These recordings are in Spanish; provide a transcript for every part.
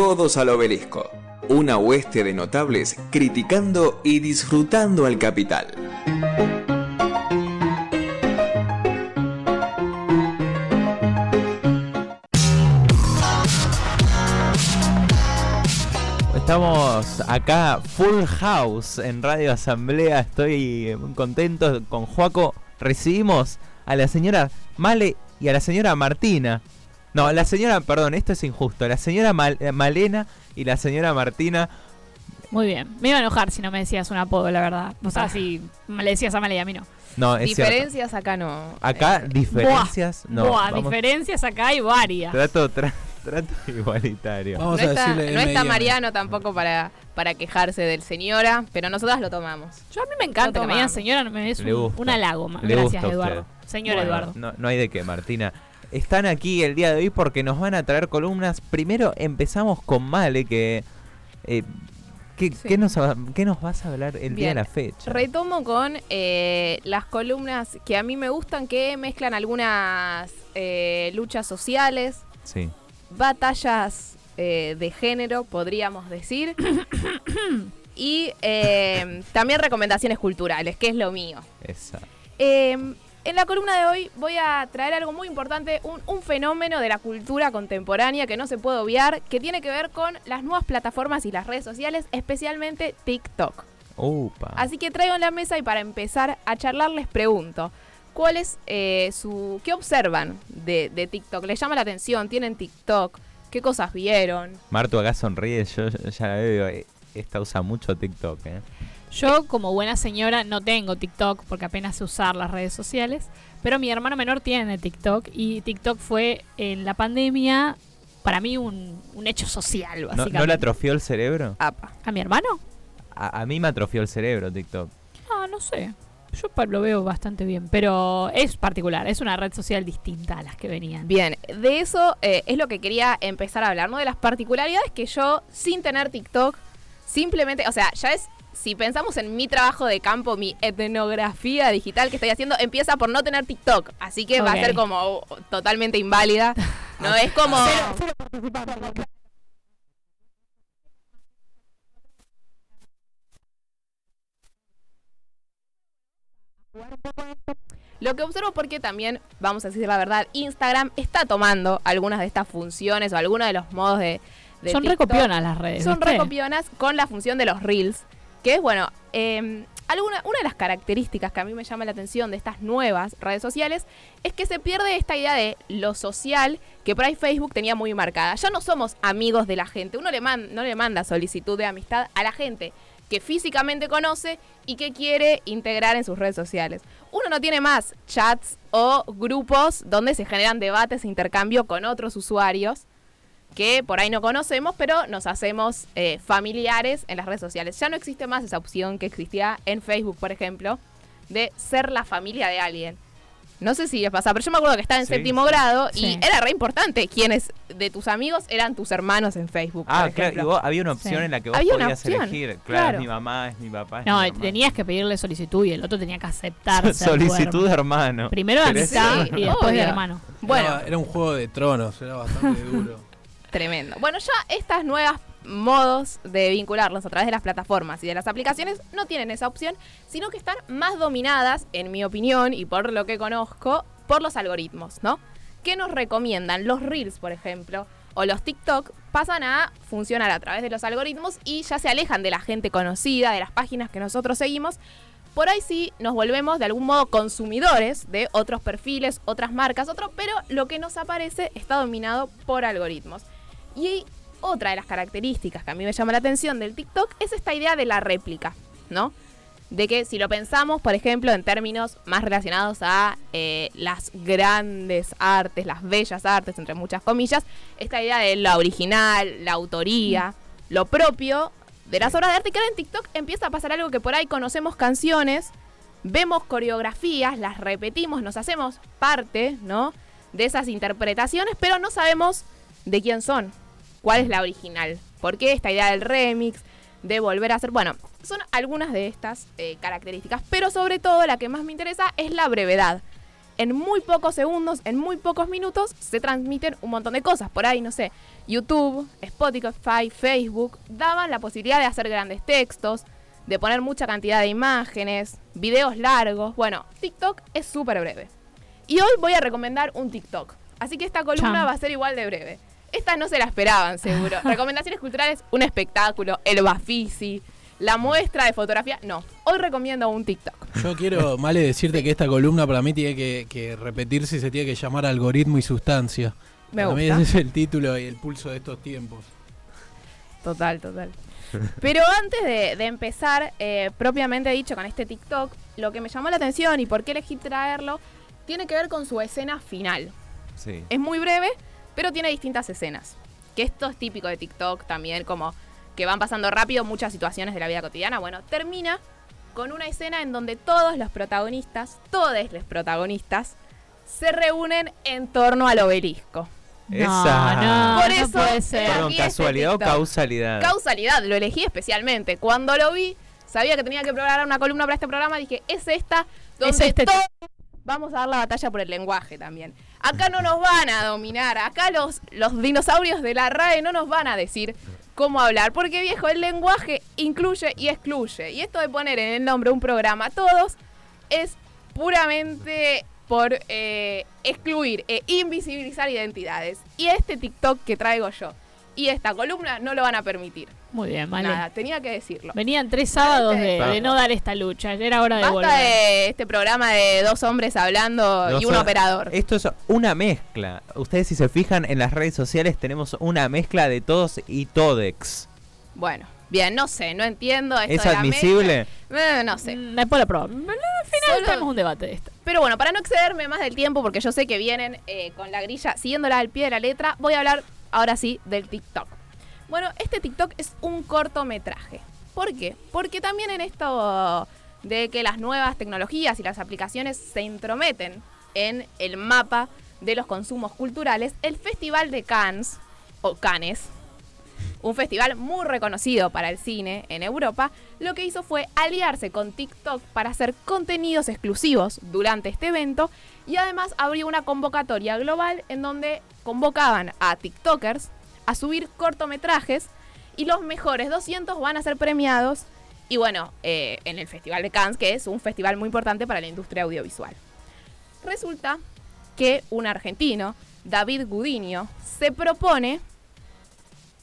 Todos al obelisco. Una hueste de notables criticando y disfrutando al capital. Estamos acá full house en Radio Asamblea. Estoy contento con Joaco. Recibimos a la señora Male y a la señora Martina. No, la señora, perdón, esto es injusto. La señora eh, Malena y la señora Martina. Muy bien. Me iba a enojar si no me decías un apodo, la verdad. O sea, ah. si le decías a Male y a mí no. No, diferencias acá no. Acá eh, diferencias no. Buah, diferencias acá hay varias. Trato, trato igualitario. no, está, no está, Mariano tampoco para, para quejarse del señora, pero nosotras lo tomamos. Yo a mí me encanta que me digan señora, me es un, un, halago. Gracias, Eduardo. Señor Eduardo. No, no hay de qué, Martina están aquí el día de hoy porque nos van a traer columnas. Primero empezamos con Male, que... Eh, ¿qué, nos, nos, vas a hablar el día de la fecha? Retomo con eh, las columnas que a mí me gustan, que mezclan algunas eh, luchas sociales, sí. batallas de género, podríamos decir, y también recomendaciones culturales, que es lo mío. Exacto. En la columna de hoy voy a traer algo muy importante, un, fenómeno de la cultura contemporánea que no se puede obviar, que tiene que ver con las nuevas plataformas y las redes sociales, especialmente TikTok. Así que traigo en la mesa y para empezar a charlar les pregunto, ¿cuál es eh, su... ¿Qué observan de, TikTok? ¿Les llama la atención? ¿Tienen TikTok? ¿Qué cosas vieron? Marto acá sonríe, yo ya la veo, eh, esta usa mucho TikTok, ¿eh? Yo, como buena señora, no tengo TikTok porque apenas sé usar las redes sociales. Pero mi hermano menor tiene TikTok y TikTok fue en la pandemia para mí un, hecho social, básicamente. ¿No, le atrofió el cerebro? ¿A mi hermano? A, mí me atrofió el cerebro TikTok. Ah, no sé. Yo lo veo bastante bien, pero es particular, es una red social distinta a las que venían. Bien, de eso eh, es lo que quería empezar a hablar, ¿no? De las particularidades que yo, sin tener TikTok, simplemente, o sea, ya es si pensamos en mi trabajo de campo, mi etnografía digital que estoy haciendo, empieza por no tener TikTok. Así que va a ser como totalmente inválida. No es como. Lo que observo porque también, vamos a decir la verdad, Instagram está tomando algunas de estas funciones o algunos de los modos de... Son recopionas las redes. Son recopionas con la función de los reels que es, bueno, em, alguna, una de las características que a mí me llama la atención de estas nuevas redes sociales es que se pierde esta idea de lo social que por ahí Facebook tenía muy marcada. Ya no somos amigos de la gente, uno le no le manda solicitud de amistad a la gente que físicamente conoce y que quiere integrar en sus redes sociales. Uno no tiene más chats o grupos donde se generan debates e intercambio con otros usuarios que por ahí no conocemos, pero nos hacemos eh, familiares en las redes sociales. Ya no existe más esa opción que existía en Facebook, por ejemplo, de ser la familia de alguien. No sé si les pasa, pero yo me acuerdo que estaba en séptimo grado y era re importante quiénes de tus amigos eran tus hermanos en Facebook. Ah, claro, y vos, había una opción en la que vos podías elegir. Claro, es mi mamá, es mi papá. no, tenías que pedirle solicitud y el otro tenía que aceptar. solicitud de hermano. Primero de amistad y después de hermano. Bueno, era un juego de tronos, era bastante duro. Tremendo. Bueno, ya estas nuevas modos de vincularlos a través de las plataformas y de las aplicaciones no tienen esa opción, sino que están más dominadas, en mi opinión y por lo que conozco, por los algoritmos, ¿no? ¿Qué nos recomiendan? Los Reels, por ejemplo, o los TikTok pasan a funcionar a través de los algoritmos y ya se alejan de la gente conocida, de las páginas que nosotros seguimos. Por ahí sí nos volvemos de algún modo consumidores de otros perfiles, otras marcas, otro, pero lo que nos aparece está dominado por algoritmos. Y otra de las características que a mí me llama la atención del TikTok es esta idea de la réplica, ¿no? De que si lo pensamos, por ejemplo, en términos más relacionados a eh, las grandes artes, las bellas artes, entre muchas comillas, esta idea de la original, la autoría, mm. lo propio de las obras de arte, que ahora en TikTok empieza a pasar algo que por ahí conocemos canciones, vemos coreografías, las repetimos, nos hacemos parte, ¿no? De esas interpretaciones, pero no sabemos de quién son cuál es la original. ¿Por qué esta idea del remix? De volver a hacer. Bueno, son algunas de estas eh, características. Pero sobre todo la que más me interesa es la brevedad. en muy pocos segundos, en muy pocos minutos, se transmiten un montón de cosas. Por ahí, no sé, YouTube, Spotify, Facebook, daban la posibilidad de hacer grandes textos, de poner mucha cantidad de imágenes, videos largos. Bueno, TikTok es súper breve. Y hoy voy a recomendar un TikTok. Así que esta columna va a ser igual de breve. Esta no se la esperaban, seguro. Recomendaciones culturales, un espectáculo, el Bafisi, la muestra de fotografía. No, hoy recomiendo un TikTok. Yo quiero, Male, decirte que esta columna para mí tiene que, que repetirse y se tiene que llamar algoritmo y sustancia. Me para mí ese es el título y el pulso de estos tiempos. Total, total. Pero antes de, de empezar, eh, propiamente dicho, con este TikTok, lo que me llamó la atención y por qué elegí traerlo, tiene que ver con su escena final. Sí. Es muy breve, pero tiene distintas escenas. Que esto es típico de TikTok también, como que van pasando rápido muchas situaciones de la vida cotidiana. Bueno, termina con una escena en donde todos los protagonistas, todos los protagonistas, se reúnen en torno al obelisco. Esa. No, no, Por no eso- puede ser. Perdón, este casualidad o causalidad. Causalidad, lo elegí especialmente. Cuando lo vi, sabía que tenía que preparar una columna para este programa, dije, es esta, donde Es este todos vamos a dar la batalla por el lenguaje también. Acá no nos van a dominar, acá los, los dinosaurios de la RAE no nos van a decir cómo hablar, porque viejo, el lenguaje incluye y excluye. Y esto de poner en el nombre un programa todos es puramente por eh, excluir e invisibilizar identidades. Y este TikTok que traigo yo y esta columna no lo van a permitir. Muy bien, vale. Nada, tenía que decirlo. Venían tres sábados de, Claro. de no dar esta lucha. Ya era hora de Basta volver. de este programa de dos hombres hablando No y un operador. Esto es una mezcla. Ustedes si se fijan en las redes sociales tenemos una mezcla de todos y todex. Bueno, bien, no sé, no entiendo esto ¿Es de la admisible? Eh, no sé. Mm, Después lo probamos. Al final Solo- tenemos un debate de esto. Pero bueno, para no excederme más del tiempo, porque yo sé que vienen eh, con la grilla siguiéndola al pie de la letra, voy a hablar ahora sí del TikTok. Bueno, este TikTok es un cortometraje. ¿Por qué? Porque también en esto de que las nuevas tecnologías y las aplicaciones se intrometen en el mapa de los consumos culturales, el Festival de Cannes, o Cannes, un festival muy reconocido para el cine en Europa, lo que hizo fue aliarse con TikTok para hacer contenidos exclusivos durante este evento y además abrió una convocatoria global en donde convocaban a TikTokers a subir cortometrajes y los mejores 200 van a ser premiados y bueno, eh, en el Festival de Cannes, que es un festival muy importante para la industria audiovisual. Resulta que un argentino, David Gudiño, se propone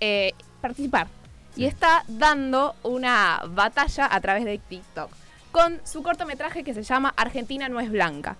eh, participar y está dando una batalla a través de TikTok con su cortometraje que se llama Argentina no es blanca.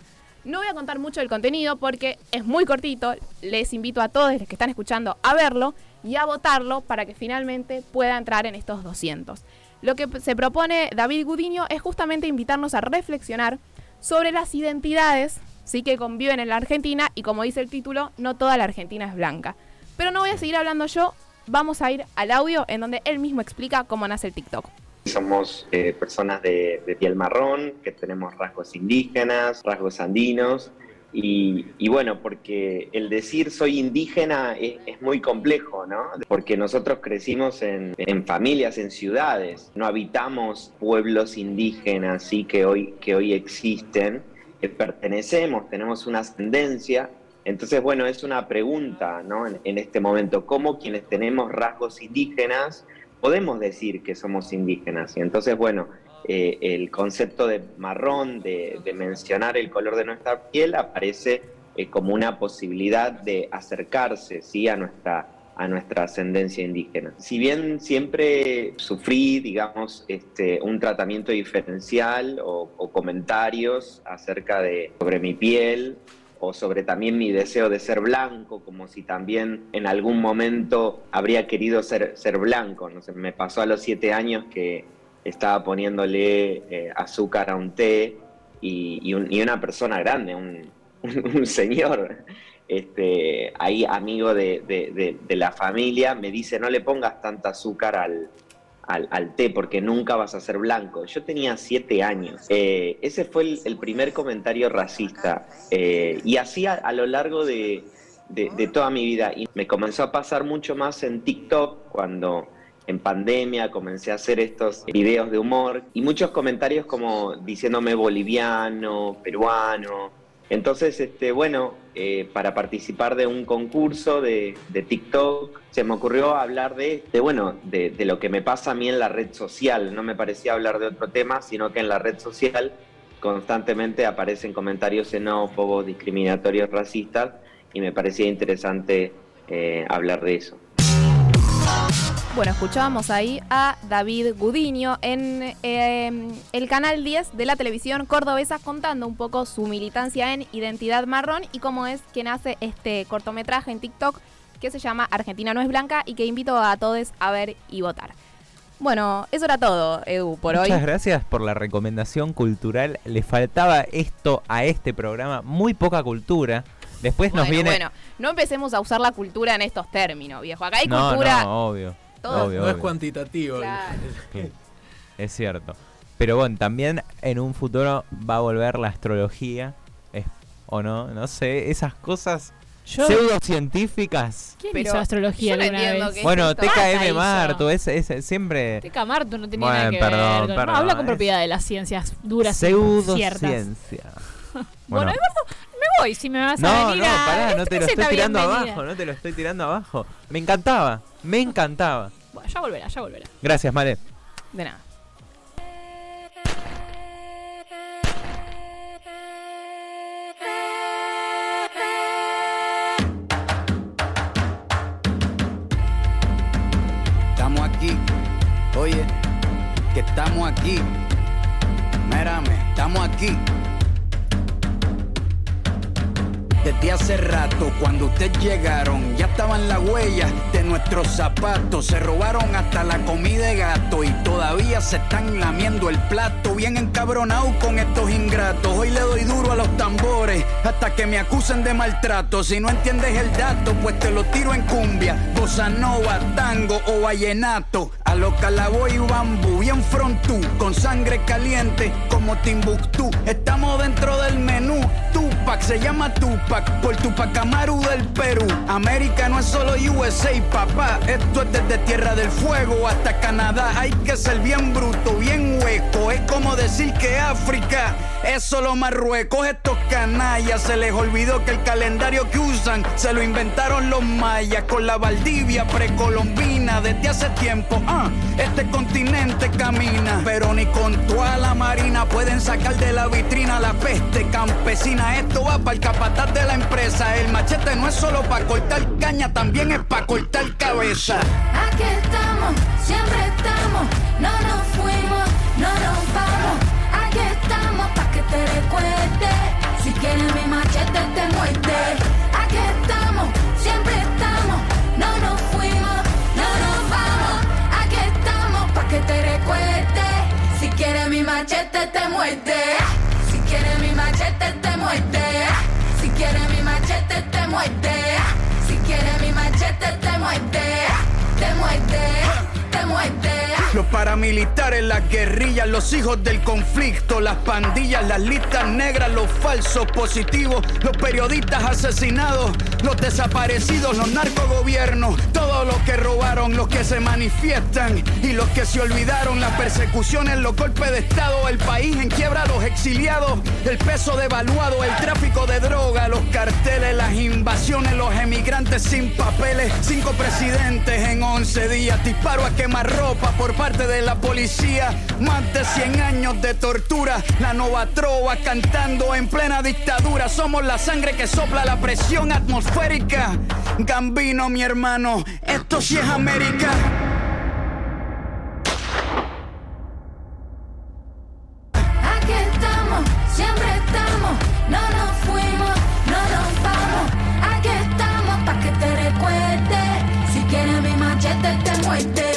No voy a contar mucho del contenido porque es muy cortito. Les invito a todos los que están escuchando a verlo y a votarlo para que finalmente pueda entrar en estos 200. Lo que se propone David Gudiño es justamente invitarnos a reflexionar sobre las identidades sí que conviven en la Argentina y como dice el título, no toda la Argentina es blanca. Pero no voy a seguir hablando yo, vamos a ir al audio en donde él mismo explica cómo nace el TikTok. Somos eh, personas de, piel marrón, que tenemos rasgos indígenas, rasgos andinos, y, bueno, porque el decir soy indígena es, es muy complejo, ¿no? Porque nosotros crecimos en, en familias, en ciudades, no habitamos pueblos indígenas, sí, que hoy, que hoy existen, que pertenecemos, tenemos una ascendencia, entonces, bueno, es una pregunta, ¿no? En, en este momento, ¿cómo quienes tenemos rasgos indígenas podemos decir que somos indígenas? Y entonces, bueno, eh, el concepto de marrón, de, mencionar el color de nuestra piel, aparece eh, como una posibilidad de acercarse, ¿sí? A nuestra a nuestra ascendencia indígena. Si bien siempre sufrí, digamos, este, un tratamiento diferencial o, o comentarios acerca de sobre mi piel, o sobre también mi deseo de ser blanco, como si también en algún momento habría querido ser, ser blanco. No sé, me pasó a los siete años que estaba poniéndole eh, azúcar a un té y, y, un, y una persona grande, un, un, señor, este, ahí amigo de, de, de, de, la familia, me dice no le pongas tanta azúcar al, al, al, té porque nunca vas a ser blanco. Yo tenía siete años. Eh, ese fue el, primer comentario racista. Eh, y así a, lo largo de, de, de, toda mi vida. Y me comenzó a pasar mucho más en TikTok cuando en pandemia comencé a hacer estos videos de humor y muchos comentarios como diciéndome boliviano, peruano. Entonces, este, bueno, eh, para participar de un concurso de, TikTok, se me ocurrió hablar de, bueno, de lo que me pasa a mí en la red social. No me parecía hablar de otro tema, sino que en la red social constantemente aparecen comentarios xenófobos, discriminatorios, racistas, y me parecía interesante eh, hablar de eso. Bueno, escuchábamos ahí a David Gudiño en eh, el canal 10 de la televisión cordobesa contando un poco su militancia en Identidad Marrón y cómo es que nace este cortometraje en TikTok que se llama Argentina no es blanca y que invito a todos a ver y votar. Bueno, eso era todo, Edu, por hoy. Muchas gracias por la recomendación cultural. Le faltaba esto a este programa, muy poca cultura. Después nos viene. bueno, no empecemos a usar la cultura en estos términos, viejo. Acá hay no, cultura. no, obvio. Todo- obvio, No es obvio. cuantitativo. Claro. Es cierto. Pero bueno, también en un futuro va a volver la astrología. es- ¿O no? No sé, esas cosas Yo, pseudocientíficas. ¿Quién Pero hizo astrología yo no entiendo vez? Bueno, TKM. Marto, es, es siempre Teca Marto no tenía Bueno, nada que perdón, ver. con- perdón, no, habla con es- propiedad de las ciencias duras y ciertas. pseudociencia. Bueno, Eduardo, me voy si me vas a no, venir no, a... pará, no te lo estoy tirando bienvenida. abajo, no te lo estoy tirando abajo. Me encantaba, me encantaba. Bueno, ya volverá, ya volverá. Gracias, Male. De nada. Estamos aquí, oye, que estamos aquí. Mírame, estamos aquí. Hace rato, cuando ustedes llegaron, ya estaban las huellas de nuestros zapatos. Se robaron hasta la comida de gato y todavía se están lamiendo el plato. Bien encabronado con estos ingratos. Hoy le doy duro a los tambores hasta que me acusen de maltrato. Si no entiendes el dato, pues te lo tiro en cumbia, bossa nova, tango o vallenato. A lo calaboy y bambú, bien frontú, con sangre caliente como Timbuktu. Estamos dentro del menú. Tupac se llama Tupac por Tupac Amaru del Perú. América no es solo USA, papá. Esto es desde Tierra del Fuego hasta Canadá. Hay que ser bien bruto, bien hueco. Es como decir que África es solo Marruecos. Estos canallas se les olvidó que el calendario que usan se lo inventaron los mayas con la Valdivia precolombina desde hace tiempo. Ah, este continente camina, pero ni con toda la marina pueden sacar de la vitrina la peste campesina. Esto va para el capataz de la empresa. El machete no es solo para cortar caña, también es para cortar cabeza. Aquí estamos, siempre estamos, no paramilitares, las guerrillas, los hijos del conflicto, las pandillas, las listas negras, los falsos positivos, los periodistas asesinados, los desaparecidos, los narcogobiernos, los que robaron, los que se manifiestan y los que se olvidaron, las persecuciones, los golpes de Estado, el país en quiebra, los exiliados, el peso devaluado, el tráfico de droga, los carteles, las invasiones, los emigrantes sin papeles, cinco presidentes en 11 días, disparo a quemar ropa por parte de la policía, más de 100 años de tortura, la nova trova cantando en plena dictadura, somos la sangre que sopla la presión atmosférica, Gambino mi hermano, esto sí es América. Aquí estamos, siempre estamos, no nos fuimos, no nos vamos. Aquí estamos pa' que te recuerde. Si quieres mi machete te muerde.